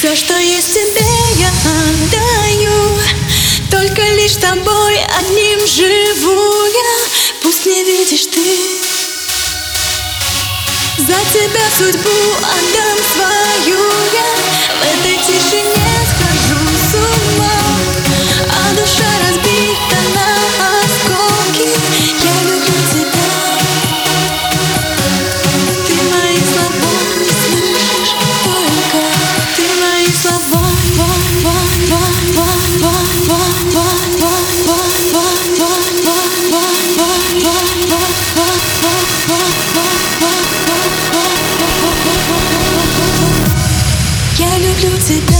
Все, что есть тебе, я отдаю. Только лишь тобой одним живу я. Пусть не видишь ты. За тебя судьбу отдам you today.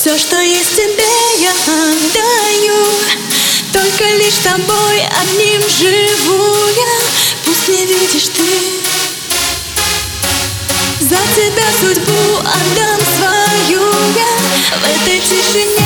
Все, что есть тебе, я отдаю. Только лишь тобой одним живу я. Пусть не видишь ты. За тебя судьбу отдам свою я. В этой тишине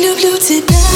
люблю тебя.